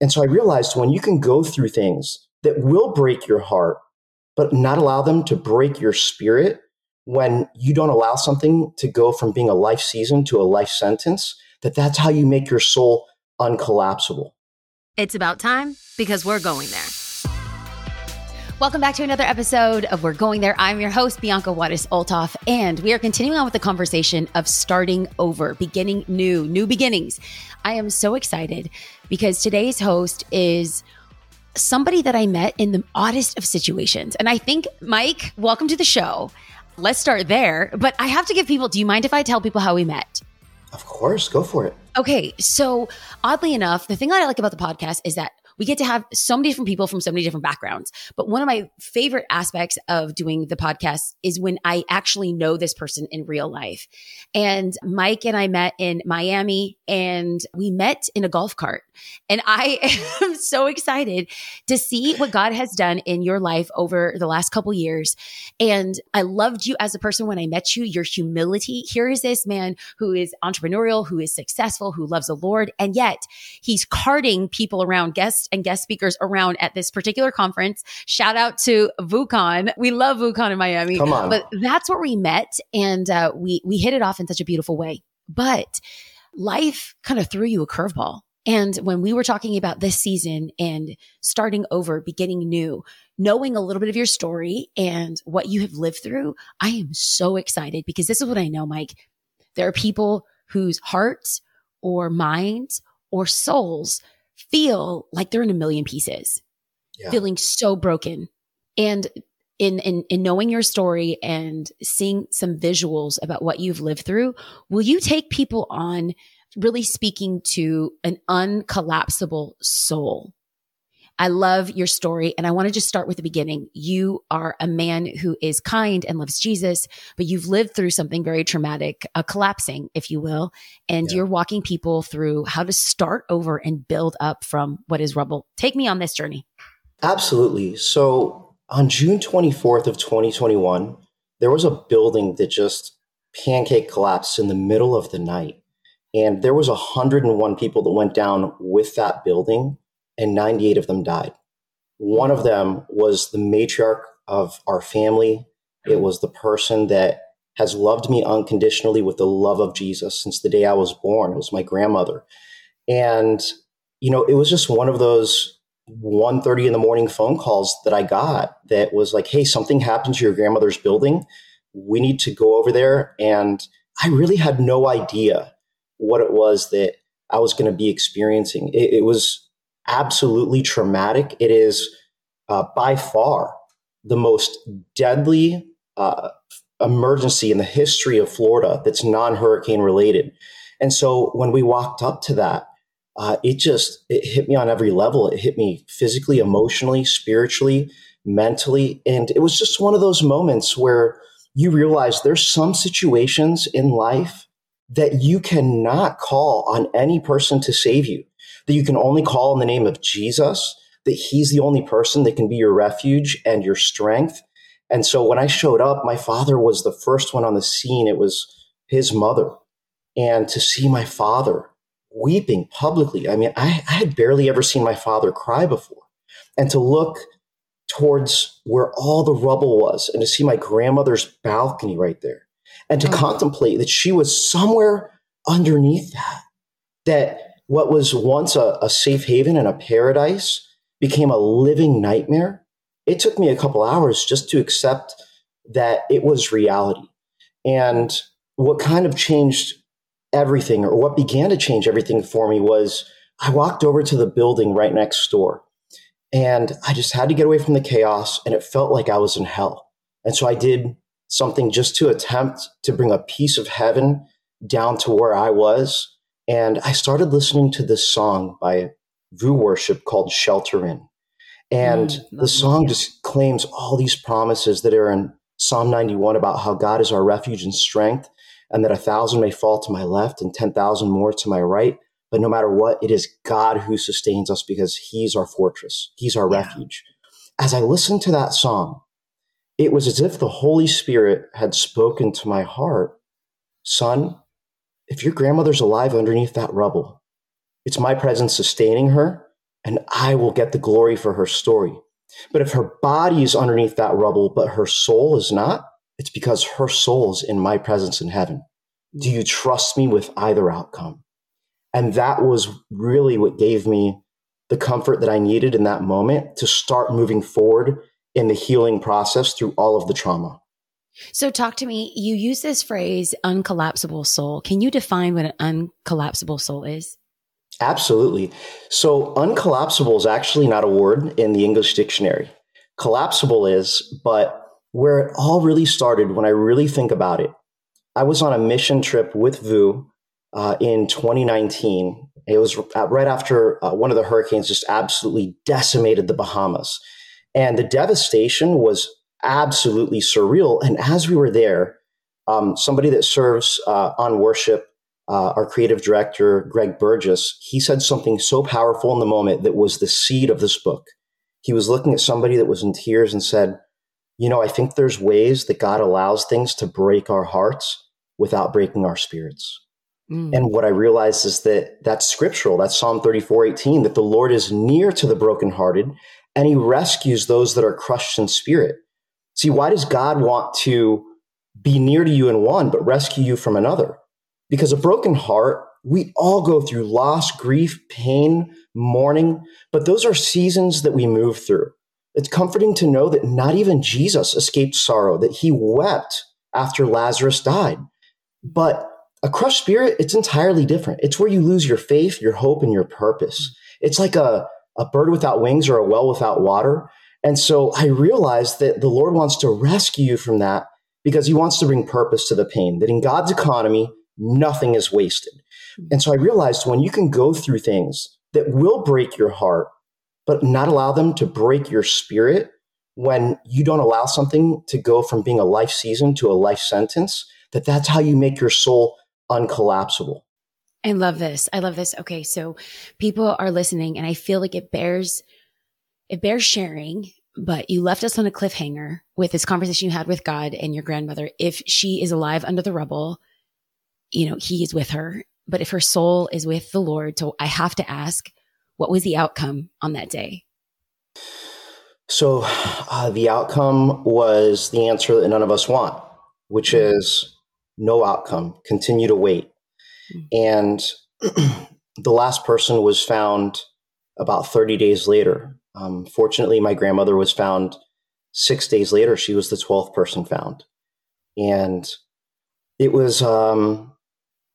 And so I realized when you can go through things that will break your heart, but not allow them to break your spirit, when you don't allow something to go from being a life season to a life sentence, that that's how you make your soul uncollapsible. It's about time because we're going there. Welcome back to another episode of We're Going There. I'm your host, Bianca Juarez Olthoff, and we are continuing on with the conversation of starting over, beginning new, new beginnings. I am so excited because today's host is somebody that I met in the oddest of situations. And I think, Mike, welcome to the show. Let's start there. But I have to give people, do you mind if I tell people how we met? Of course, go for it. Okay. So, oddly enough, the thing that I like about the podcast is that we get to have so many different people from so many different backgrounds. But one of my favorite aspects of doing the podcast is when I actually know this person in real life. And Mike and I met in Miami and we met in a golf cart. And I am so excited to see what God has done in your life over the last couple years. And I loved you as a person when I met you, your humility. Here is this man who is entrepreneurial, who is successful, who loves the Lord, and yet he's carting people around guests and guest speakers around at this particular conference. Shout out to VOUSCon. We love VOUSCon in Miami. Come on. But that's where we met and uh, we, we hit it off in such a beautiful way. But life kind of threw you a curveball. And when we were talking about this season and starting over, beginning new, knowing a little bit of your story and what you have lived through, I am so excited because this is what I know, Mike. There are people whose hearts or minds or souls feel like they're in a million pieces, yeah. feeling so broken. And in, in in knowing your story and seeing some visuals about what you've lived through, will you take people on really speaking to an uncollapsible soul? I love your story. And I want to just start with the beginning. You are a man who is kind and loves Jesus, but you've lived through something very traumatic, a collapsing, if you will. And yeah. you're walking people through how to start over and build up from what is rubble. Take me on this journey. Absolutely. So on June 24th of 2021, there was a building that just pancake collapsed in the middle of the night. And there was 101 people that went down with that building and 98 of them died. One of them was the matriarch of our family. It was the person that has loved me unconditionally with the love of Jesus since the day I was born. It was my grandmother. And, you know, it was just one of those 1.30 in the morning phone calls that I got that was like, hey, something happened to your grandmother's building. We need to go over there. And I really had no idea what it was that I was going to be experiencing. It, it was absolutely traumatic. It is uh, by far the most deadly uh, emergency in the history of Florida that's non hurricane related. And so when we walked up to that, uh, it just it hit me on every level. It hit me physically, emotionally, spiritually, mentally, and it was just one of those moments where you realize there's some situations in life that you cannot call on any person to save you that you can only call in the name of Jesus, that he's the only person that can be your refuge and your strength. And so when I showed up, my father was the first one on the scene. It was his mother. And to see my father weeping publicly, I mean, I, I had barely ever seen my father cry before. And to look towards where all the rubble was and to see my grandmother's balcony right there and to oh. contemplate that she was somewhere underneath that, that what was once a, a safe haven and a paradise became a living nightmare. It took me a couple hours just to accept that it was reality. And what kind of changed everything, or what began to change everything for me, was I walked over to the building right next door. And I just had to get away from the chaos, and it felt like I was in hell. And so I did something just to attempt to bring a piece of heaven down to where I was and I started listening to this song by VOUS Worship called Shelter In. And mm, the song just claims all these promises that are in Psalm 91 about how God is our refuge and strength, and that a thousand may fall to my left and 10,000 more to my right. But no matter what, it is God who sustains us because He's our fortress, He's our yeah. refuge. As I listened to that song, it was as if the Holy Spirit had spoken to my heart Son, if your grandmother's alive underneath that rubble, it's my presence sustaining her and I will get the glory for her story. But if her body is underneath that rubble, but her soul is not, it's because her soul is in my presence in heaven. Do you trust me with either outcome? And that was really what gave me the comfort that I needed in that moment to start moving forward in the healing process through all of the trauma. So, talk to me. You use this phrase, uncollapsible soul. Can you define what an uncollapsible soul is? Absolutely. So, uncollapsible is actually not a word in the English dictionary. Collapsible is, but where it all really started, when I really think about it, I was on a mission trip with VOUS uh, in 2019. It was right after uh, one of the hurricanes just absolutely decimated the Bahamas. And the devastation was absolutely surreal. And as we were there, um, somebody that serves uh, on worship, uh, our creative director, Greg Burgess, he said something so powerful in the moment that was the seed of this book. He was looking at somebody that was in tears and said, You know, I think there's ways that God allows things to break our hearts without breaking our spirits. Mm. And what I realized is that that's scriptural. That's Psalm 34 18, that the Lord is near to the brokenhearted and he rescues those that are crushed in spirit. See, why does God want to be near to you in one, but rescue you from another? Because a broken heart, we all go through loss, grief, pain, mourning, but those are seasons that we move through. It's comforting to know that not even Jesus escaped sorrow, that he wept after Lazarus died. But a crushed spirit, it's entirely different. It's where you lose your faith, your hope, and your purpose. It's like a, a bird without wings or a well without water. And so I realized that the Lord wants to rescue you from that because he wants to bring purpose to the pain, that in God's economy, nothing is wasted. And so I realized when you can go through things that will break your heart, but not allow them to break your spirit, when you don't allow something to go from being a life season to a life sentence, that that's how you make your soul uncollapsible. I love this. I love this. Okay. So people are listening and I feel like it bears, it bears sharing, but you left us on a cliffhanger with this conversation you had with God and your grandmother. If she is alive under the rubble, you know, he is with her, but if her soul is with the Lord. So I have to ask, what was the outcome on that day? So uh, the outcome was the answer that none of us want, which mm-hmm. is no outcome, continue to wait. And the last person was found about 30 days later. Um, fortunately, my grandmother was found six days later. She was the 12th person found. And it was, um,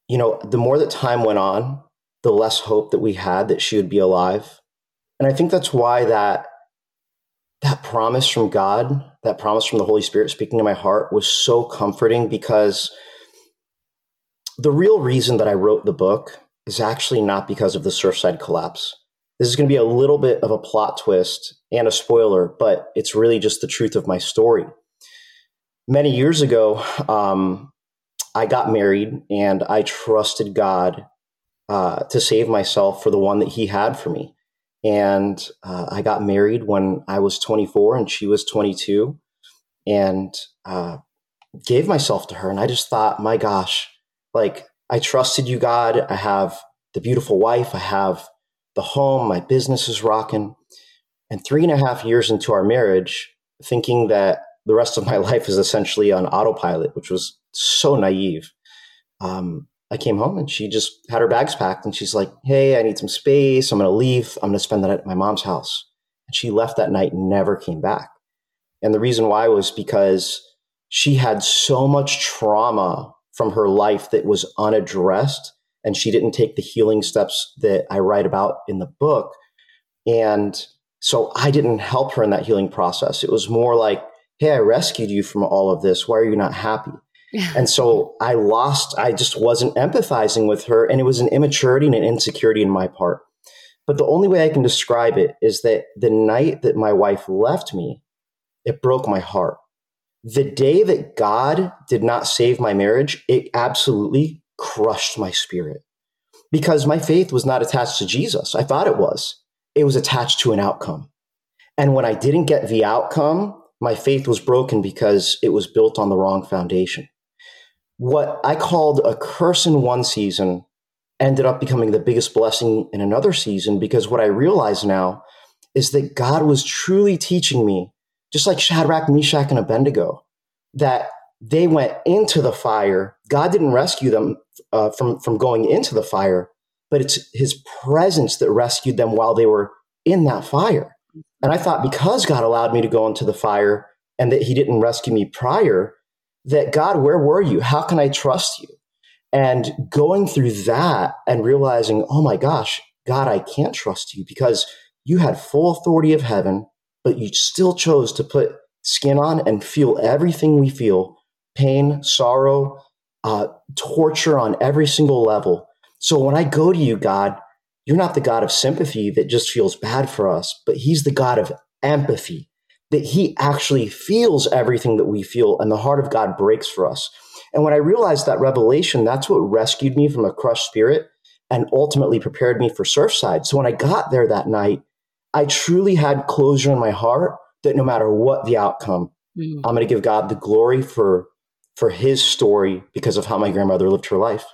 you know, the more that time went on, the less hope that we had that she would be alive. And I think that's why that that promise from God, that promise from the Holy Spirit speaking to my heart was so comforting because the real reason that I wrote the book is actually not because of the Surfside collapse. This is going to be a little bit of a plot twist and a spoiler, but it's really just the truth of my story. Many years ago, um, I got married and I trusted God uh, to save myself for the one that He had for me. And uh, I got married when I was 24 and she was 22 and uh, gave myself to her. And I just thought, my gosh, like I trusted you, God. I have the beautiful wife. I have the home. My business is rocking. And three and a half years into our marriage, thinking that the rest of my life is essentially on autopilot, which was so naive. Um, I came home and she just had her bags packed and she's like, Hey, I need some space. I'm going to leave. I'm going to spend the night at my mom's house. And she left that night and never came back. And the reason why was because she had so much trauma from her life that was unaddressed and she didn't take the healing steps that I write about in the book. And so I didn't help her in that healing process. It was more like, Hey, I rescued you from all of this. Why are you not happy? and so I lost, I just wasn't empathizing with her. And it was an immaturity and an insecurity in my part. But the only way I can describe it is that the night that my wife left me, it broke my heart the day that God did not save my marriage, it absolutely crushed my spirit because my faith was not attached to Jesus. I thought it was. It was attached to an outcome. And when I didn't get the outcome, my faith was broken because it was built on the wrong foundation. What I called a curse in one season ended up becoming the biggest blessing in another season because what I realize now is that God was truly teaching me, just like Shadrach, Meshach, and Abednego, that they went into the fire. God didn't rescue them uh, from, from going into the fire, but it's his presence that rescued them while they were in that fire. And I thought because God allowed me to go into the fire and that he didn't rescue me prior, that God, where were you? How can I trust you? And going through that and realizing, oh my gosh, God, I can't trust you because you had full authority of heaven, but you still chose to put skin on and feel everything we feel pain, sorrow, uh, torture on every single level. So when I go to you, God, you're not the God of sympathy that just feels bad for us, but He's the God of empathy, that He actually feels everything that we feel, and the heart of God breaks for us. And when I realized that revelation, that's what rescued me from a crushed spirit and ultimately prepared me for Surfside. So when I got there that night, I truly had closure in my heart that no matter what the outcome, mm. I'm going to give God the glory for for his story because of how my grandmother lived her life.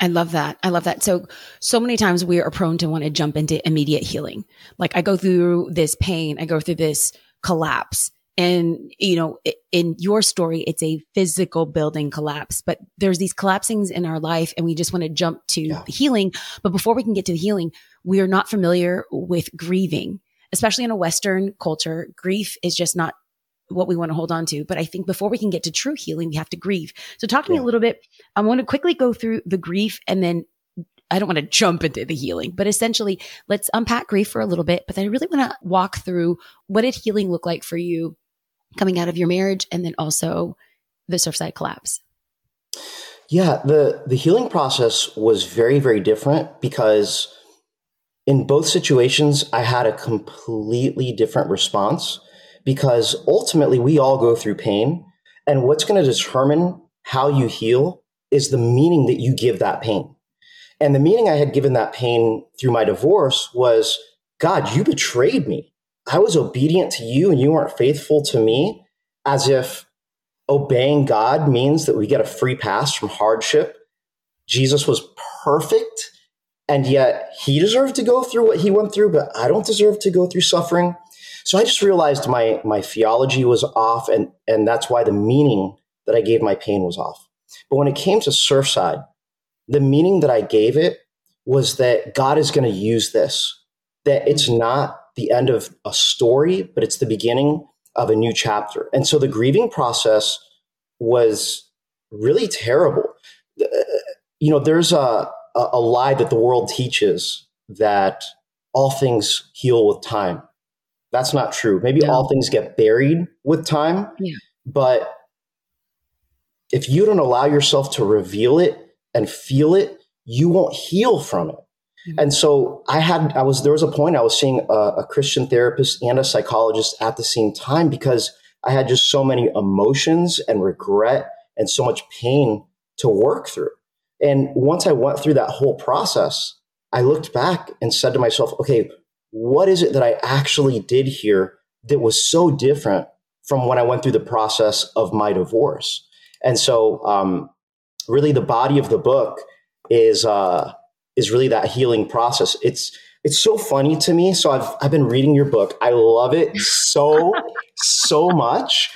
I love that. I love that. So, so many times we are prone to want to jump into immediate healing. Like I go through this pain, I go through this collapse. And, you know, in your story, it's a physical building collapse, but there's these collapsings in our life and we just want to jump to yeah. healing. But before we can get to the healing, we are not familiar with grieving, especially in a Western culture. Grief is just not what we want to hold on to. But I think before we can get to true healing, we have to grieve. So talk to yeah. me a little bit. I want to quickly go through the grief and then I don't want to jump into the healing, but essentially let's unpack grief for a little bit. But then I really want to walk through what did healing look like for you coming out of your marriage and then also the Surfside collapse. Yeah, the the healing process was very very different because in both situations I had a completely different response because ultimately we all go through pain. And what's going to determine how you heal is the meaning that you give that pain. And the meaning I had given that pain through my divorce was God, you betrayed me. I was obedient to you and you weren't faithful to me, as if obeying God means that we get a free pass from hardship. Jesus was perfect, and yet he deserved to go through what he went through, but I don't deserve to go through suffering. So I just realized my my theology was off, and and that's why the meaning that I gave my pain was off. But when it came to Surfside, the meaning that I gave it was that God is going to use this. That it's not the end of a story, but it's the beginning of a new chapter. And so the grieving process was really terrible. You know, there's a, a lie that the world teaches that all things heal with time. That's not true. Maybe no. all things get buried with time. Yeah. But if you don't allow yourself to reveal it and feel it, you won't heal from it. Mm-hmm. And so I had, I was, there was a point I was seeing a, a Christian therapist and a psychologist at the same time because I had just so many emotions and regret and so much pain to work through. And once I went through that whole process, I looked back and said to myself, okay, what is it that I actually did here that was so different from when I went through the process of my divorce? And so, um, really, the body of the book is uh, is really that healing process. It's it's so funny to me. So I've I've been reading your book. I love it so so much.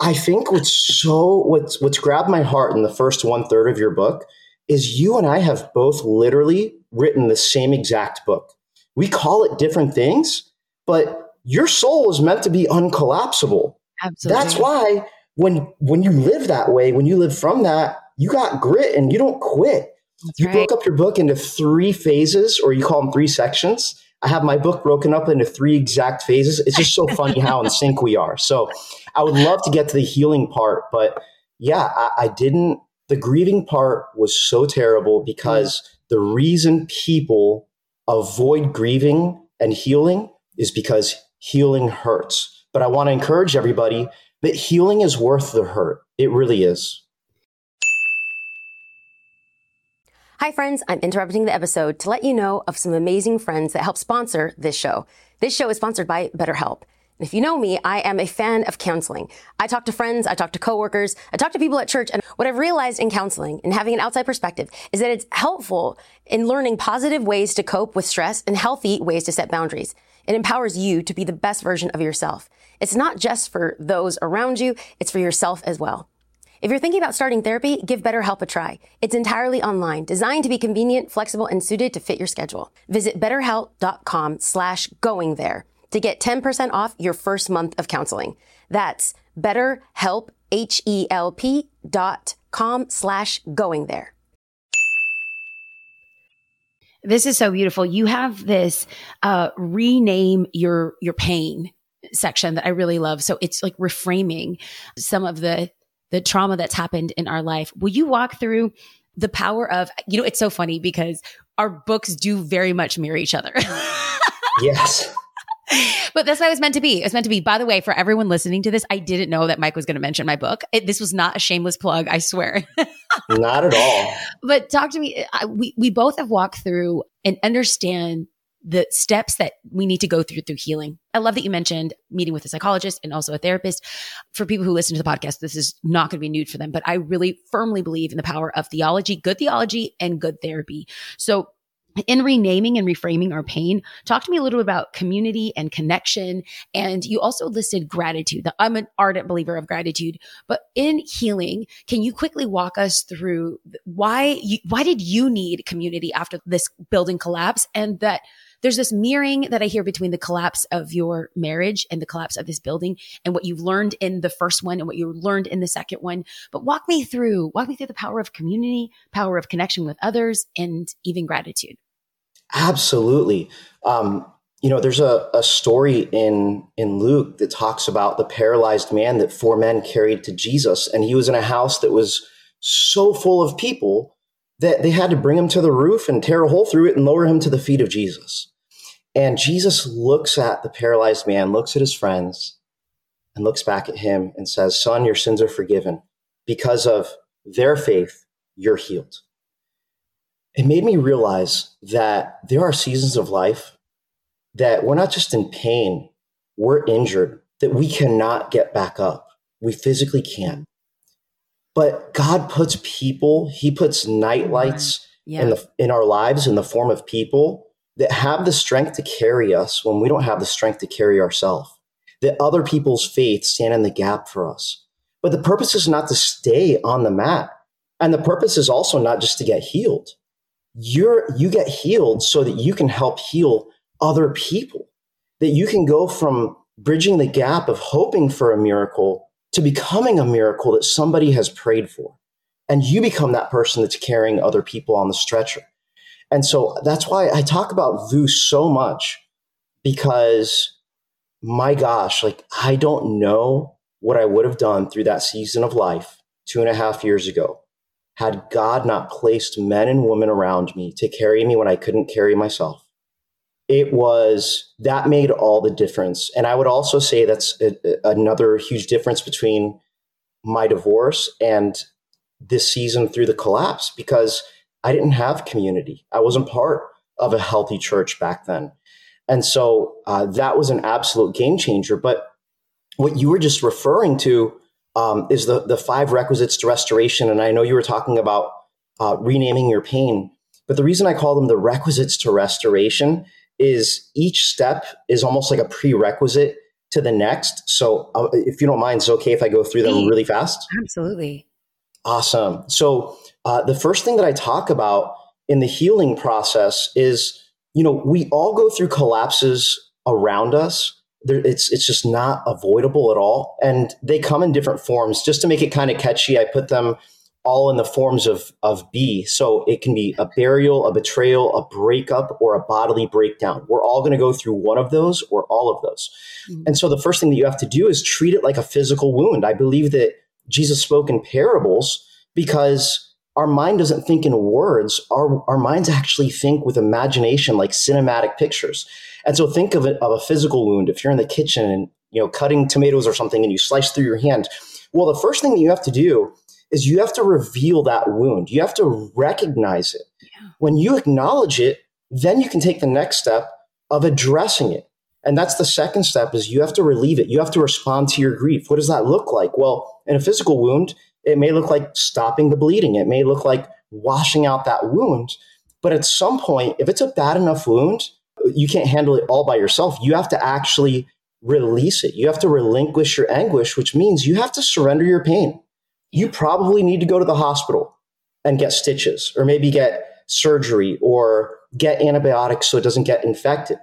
I think what's so what's what's grabbed my heart in the first one third of your book is you and I have both literally written the same exact book. We call it different things, but your soul is meant to be uncollapsible. Absolutely. That's why when when you live that way, when you live from that, you got grit and you don't quit. That's you right. broke up your book into three phases, or you call them three sections. I have my book broken up into three exact phases. It's just so funny how in sync we are. So I would love to get to the healing part, but yeah, I, I didn't. The grieving part was so terrible because mm. the reason people avoid grieving and healing is because healing hurts. But I want to encourage everybody that healing is worth the hurt. It really is. Hi, friends. I'm interrupting the episode to let you know of some amazing friends that help sponsor this show. This show is sponsored by BetterHelp. If you know me, I am a fan of counseling. I talk to friends, I talk to coworkers, I talk to people at church, and what I've realized in counseling and having an outside perspective is that it's helpful in learning positive ways to cope with stress and healthy ways to set boundaries. It empowers you to be the best version of yourself. It's not just for those around you, it's for yourself as well. If you're thinking about starting therapy, give BetterHelp a try. It's entirely online, designed to be convenient, flexible, and suited to fit your schedule. Visit betterhelp.com slash going there to get 10% off your first month of counseling. That's betterhelp, H-E-L-P dot com slash going there. This is so beautiful. You have this uh, rename your your pain section that I really love. So it's like reframing some of the the trauma that's happened in our life. Will you walk through the power of, you know, it's so funny because our books do very much mirror each other. yes. but that's how it was meant to be. It was meant to be. By the way, for everyone listening to this, I didn't know that Mike was going to mention my book. It, this was not a shameless plug, I swear. not at all. But talk to me. I, we we both have walked through and understand the steps that we need to go through through healing. I love that you mentioned meeting with a psychologist and also a therapist. For people who listen to the podcast, this is not going to be new for them, but I really firmly believe in the power of theology, good theology and good therapy. So in renaming and reframing our pain, talk to me a little bit about community and connection. And you also listed gratitude. I'm an ardent believer of gratitude, but in healing, can you quickly walk us through why you, why did you need community after this building collapse and that there's this mirroring that I hear between the collapse of your marriage and the collapse of this building and what you've learned in the first one and what you learned in the second one. But walk me through, walk me through the power of community, power of connection with others, and even gratitude. Absolutely. Um, you know, there's a, a story in in Luke that talks about the paralyzed man that four men carried to Jesus, and he was in a house that was so full of people that they had to bring him to the roof and tear a hole through it and lower him to the feet of Jesus. And Jesus looks at the paralyzed man, looks at his friends, and looks back at him and says, Son, your sins are forgiven. Because of their faith, you're healed. It made me realize that there are seasons of life that we're not just in pain, we're injured, that we cannot get back up. We physically can't. But God puts people, He puts nightlights yeah. in the in our lives in the form of people that have the strength to carry us when we don't have the strength to carry ourselves. That other people's faith stand in the gap for us. But the purpose is not to stay on the mat. And the purpose is also not just to get healed. You're you get healed so that you can help heal other people. That you can go from bridging the gap of hoping for a miracle to becoming a miracle that somebody has prayed for. And you become that person that's carrying other people on the stretcher. And so that's why I talk about VOUS so much because my gosh, like I don't know what I would have done through that season of life two and a half years ago had God not placed men and women around me to carry me when I couldn't carry myself it was that made all the difference. And I would also say that's a, another huge difference between my divorce and this season through the collapse because I didn't have community. I wasn't part of a healthy church back then. And so uh, that was an absolute game changer. But what you were just referring to um, is the, the five requisites to restoration. And I know you were talking about uh, renaming your pain. But the reason I call them the requisites to restoration is each step is almost like a prerequisite to the next. So, uh, if you don't mind, it's okay if I go through them really fast? Absolutely. Awesome. So, uh, the first thing that I talk about in the healing process is, you know, we all go through collapses around us. There, it's it's just not avoidable at all, and they come in different forms. Just to make it kind of catchy, I put them all in the forms of, of B. So it can be a burial, a betrayal, a breakup, or a bodily breakdown. We're all going to go through one of those or all of those. Mm-hmm. And so the first thing that you have to do is treat it like a physical wound. I believe that Jesus spoke in parables because our mind doesn't think in words. Our, our minds actually think with imagination, like cinematic pictures. And so think of it of a physical wound. If you're in the kitchen and you know cutting tomatoes or something and you slice through your hand, well, the first thing that you have to do is you have to reveal that wound. You have to recognize it. Yeah. When you acknowledge it, then you can take the next step of addressing it. And that's the second step is you have to relieve it. You have to respond to your grief. What does that look like? Well, in a physical wound, it may look like stopping the bleeding. It may look like washing out that wound. But at some point, if it's a bad enough wound, you can't handle it all by yourself. You have to actually release it. You have to relinquish your anguish, which means you have to surrender your pain. You probably need to go to the hospital and get stitches or maybe get surgery or get antibiotics so it doesn't get infected.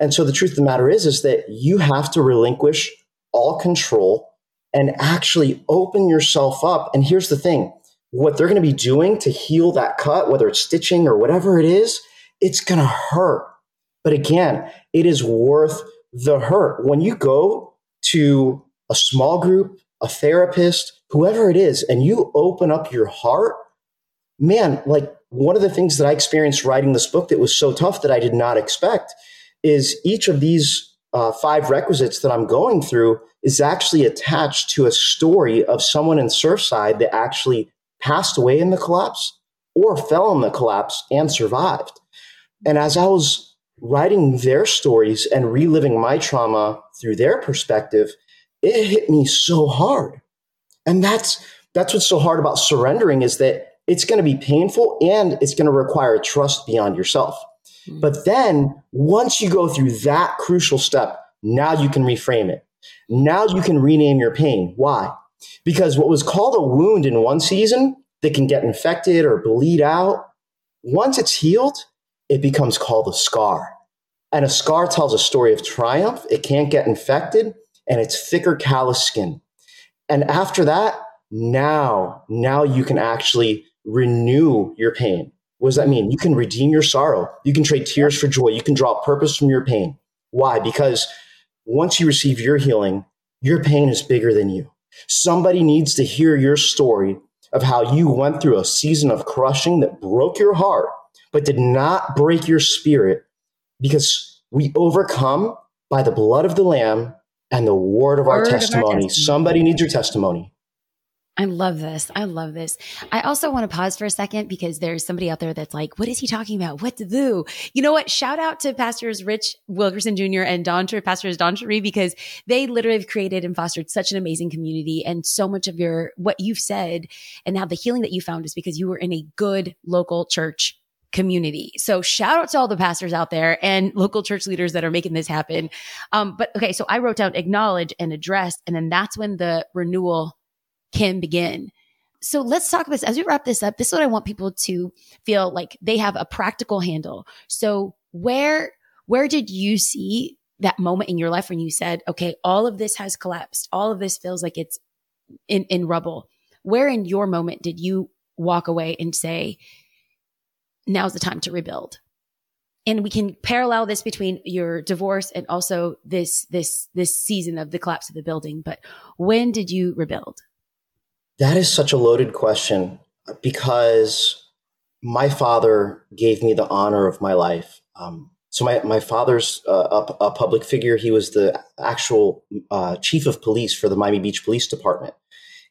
And so the truth of the matter is, is that you have to relinquish all control and actually open yourself up. And here's the thing what they're going to be doing to heal that cut, whether it's stitching or whatever it is, it's going to hurt. But again, it is worth the hurt. When you go to a small group, a therapist, whoever it is, and you open up your heart, man, like one of the things that I experienced writing this book that was so tough that I did not expect is each of these uh, five requisites that I'm going through is actually attached to a story of someone in Surfside that actually passed away in the collapse or fell in the collapse and survived. And as I was writing their stories and reliving my trauma through their perspective, it hit me so hard. And that's that's what's so hard about surrendering is that it's going to be painful and it's going to require trust beyond yourself. But then once you go through that crucial step, now you can reframe it. Now you can rename your pain. Why? Because what was called a wound in one season that can get infected or bleed out, once it's healed, it becomes called a scar. And a scar tells a story of triumph. It can't get infected and it's thicker callous skin. And after that, now, now you can actually renew your pain. What does that mean? You can redeem your sorrow. You can trade tears for joy. You can draw purpose from your pain. Why? Because once you receive your healing, your pain is bigger than you. Somebody needs to hear your story of how you went through a season of crushing that broke your heart, but did not break your spirit because we overcome by the blood of the Lamb and the word of, word our, testimony. of our testimony. Somebody needs your testimony. I love this. I love this. I also want to pause for a second because there's somebody out there that's like, what is he talking about? What to do? You know what? Shout out to pastors Rich Wilkerson Jr. and Don, pastors DawnCheré, because they literally have created and fostered such an amazing community. And so much of your, what you've said and now the healing that you found is because you were in a good local church community. So shout out to all the pastors out there and local church leaders that are making this happen. Um, but okay, so I wrote down acknowledge and address, and then that's when the renewal can begin. So let's talk about this as we wrap this up. This is what I want people to feel like they have a practical handle. So where, where did you see that moment in your life when you said, okay, all of this has collapsed. All of this feels like it's in, in rubble. Where in your moment did you walk away and say, now's the time to rebuild? and we can parallel this between your divorce and also this this this season of the collapse of the building but when did you rebuild that is such a loaded question because my father gave me the honor of my life. Um, so my, my father's uh, a, a, public figure. He was the actual uh, chief of police for the Miami Beach Police Department.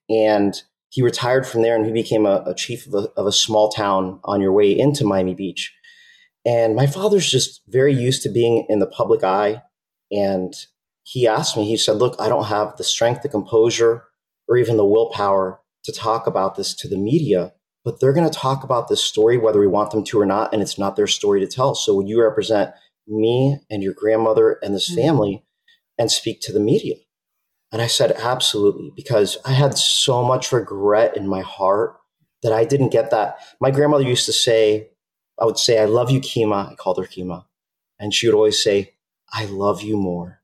And he retired from there and he became a, a chief of a, of a small town on your way into Miami Beach. And my father's just very used to being in the public eye. And he asked me, he said, Look, I don't have the strength, the composure, or even the willpower to talk about this to the media, but they're going to talk about this story whether we want them to or not, and it's not their story to tell. So would you represent me and your grandmother and this mm-hmm. family and speak to the media? And I said, absolutely, because I had so much regret in my heart that I didn't get that. My grandmother used to say, I would say, I love you, Kima. I called her Kima. And she would always say, I love you more.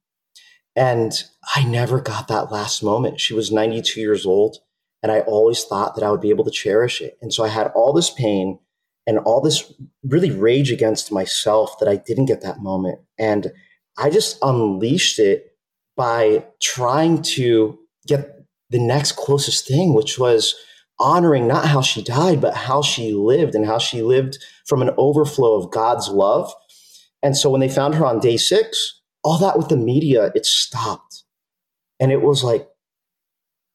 And I never got that last moment. She was 92 years old, and I always thought that I would be able to cherish it. And so I had all this pain and all this really rage against myself that I didn't get that moment. And I just unleashed it by trying to get the next closest thing, which was honoring not how she died, but how she lived and how she lived from an overflow of God's love. And so when they found her on day six, all that with the media, it stopped. And it was like,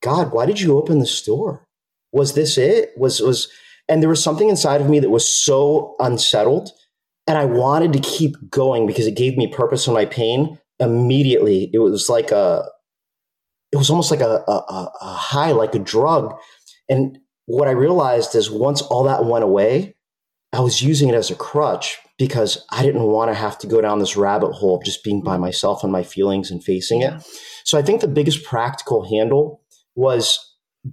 God, why did you open the store? Was this it? Was, was, and there was something inside of me that was so unsettled. And I wanted to keep going because it gave me purpose in my pain. immediately it was like a it was almost like a, a, a high like a drug and what i realized is once all that went away i was using it as a crutch because i didn't want to have to go down this rabbit hole of just being by mm-hmm. myself and my feelings and facing it so i think the biggest practical handle was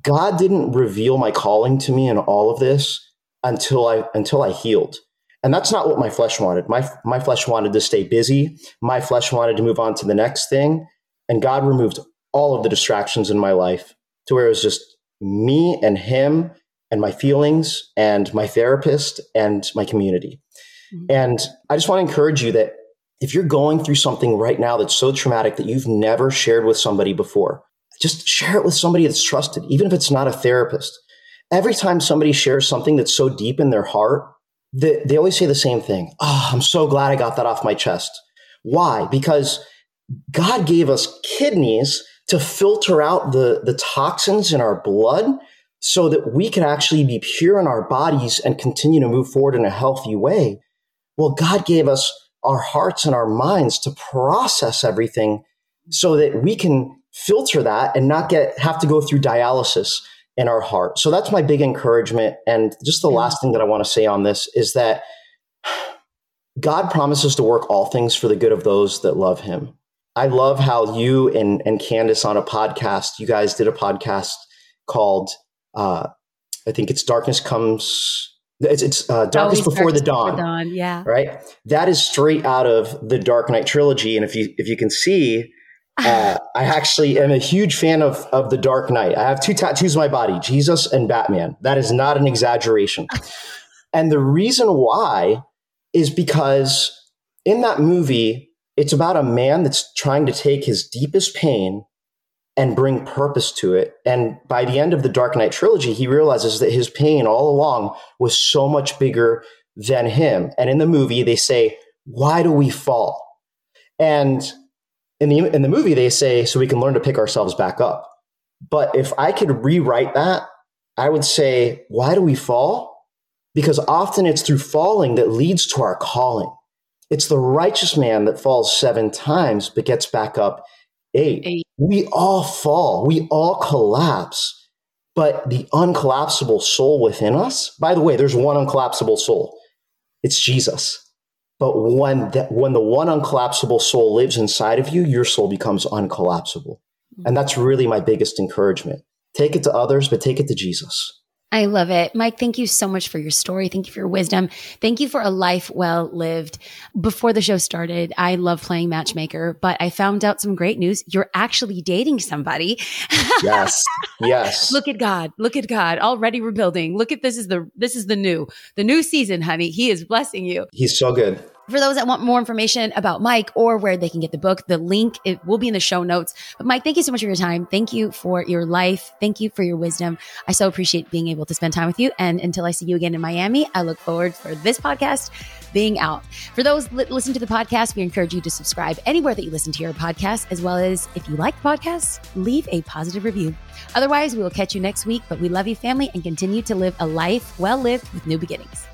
god didn't reveal my calling to me in all of this until i until i healed and that's not what my flesh wanted. My, my flesh wanted to stay busy. My flesh wanted to move on to the next thing. And God removed all of the distractions in my life to where it was just me and Him and my feelings and my therapist and my community. Mm-hmm. And I just want to encourage you that if you're going through something right now that's so traumatic that you've never shared with somebody before, just share it with somebody that's trusted, even if it's not a therapist. Every time somebody shares something that's so deep in their heart, they, they always say the same thing. Oh, I'm so glad I got that off my chest. Why? Because God gave us kidneys to filter out the, the toxins in our blood so that we can actually be pure in our bodies and continue to move forward in a healthy way. Well, God gave us our hearts and our minds to process everything so that we can filter that and not get have to go through dialysis in our heart. So that's my big encouragement. And just the last thing that I want to say on this is that God promises to work all things for the good of those that love him. I love how you and, and Candace on a podcast, you guys did a podcast called, uh, I think it's Darkness Comes, it's, it's uh, Darkness Before the Dawn. Dawn. Yeah. Right. That is straight out of the Dark Knight trilogy. And if you, if you can see, uh, I actually am a huge fan of, of The Dark Knight. I have two tattoos on my body Jesus and Batman. That is not an exaggeration. and the reason why is because in that movie, it's about a man that's trying to take his deepest pain and bring purpose to it. And by the end of the Dark Knight trilogy, he realizes that his pain all along was so much bigger than him. And in the movie, they say, Why do we fall? And in the in the movie they say so we can learn to pick ourselves back up. But if I could rewrite that, I would say, why do we fall? Because often it's through falling that leads to our calling. It's the righteous man that falls seven times but gets back up eight. eight. We all fall, we all collapse. But the uncollapsible soul within us, by the way, there's one uncollapsible soul. It's Jesus. But when that, when the one uncollapsible soul lives inside of you, your soul becomes uncollapsible. And mm. that's really my biggest encouragement. Take it to others, but take it to Jesus. I love it. Mike, thank you so much for your story. Thank you for your wisdom. Thank you for a life well lived. Before the show started, I love playing matchmaker, but I found out some great news. You're actually dating somebody. Yes. Yes. Look at God. Look at God. Already rebuilding. Look at this is the this is the new. The new season, honey. He is blessing you. He's so good. For those that want more information about Mike or where they can get the book, the link it will be in the show notes. But Mike, thank you so much for your time. Thank you for your life. Thank you for your wisdom. I so appreciate being able to spend time with you. And until I see you again in Miami, I look forward for this podcast being out. For those listen to the podcast, we encourage you to subscribe anywhere that you listen to your podcast, as well as if you like the podcast, leave a positive review. Otherwise, we will catch you next week. But we love you, family, and continue to live a life well lived with new beginnings.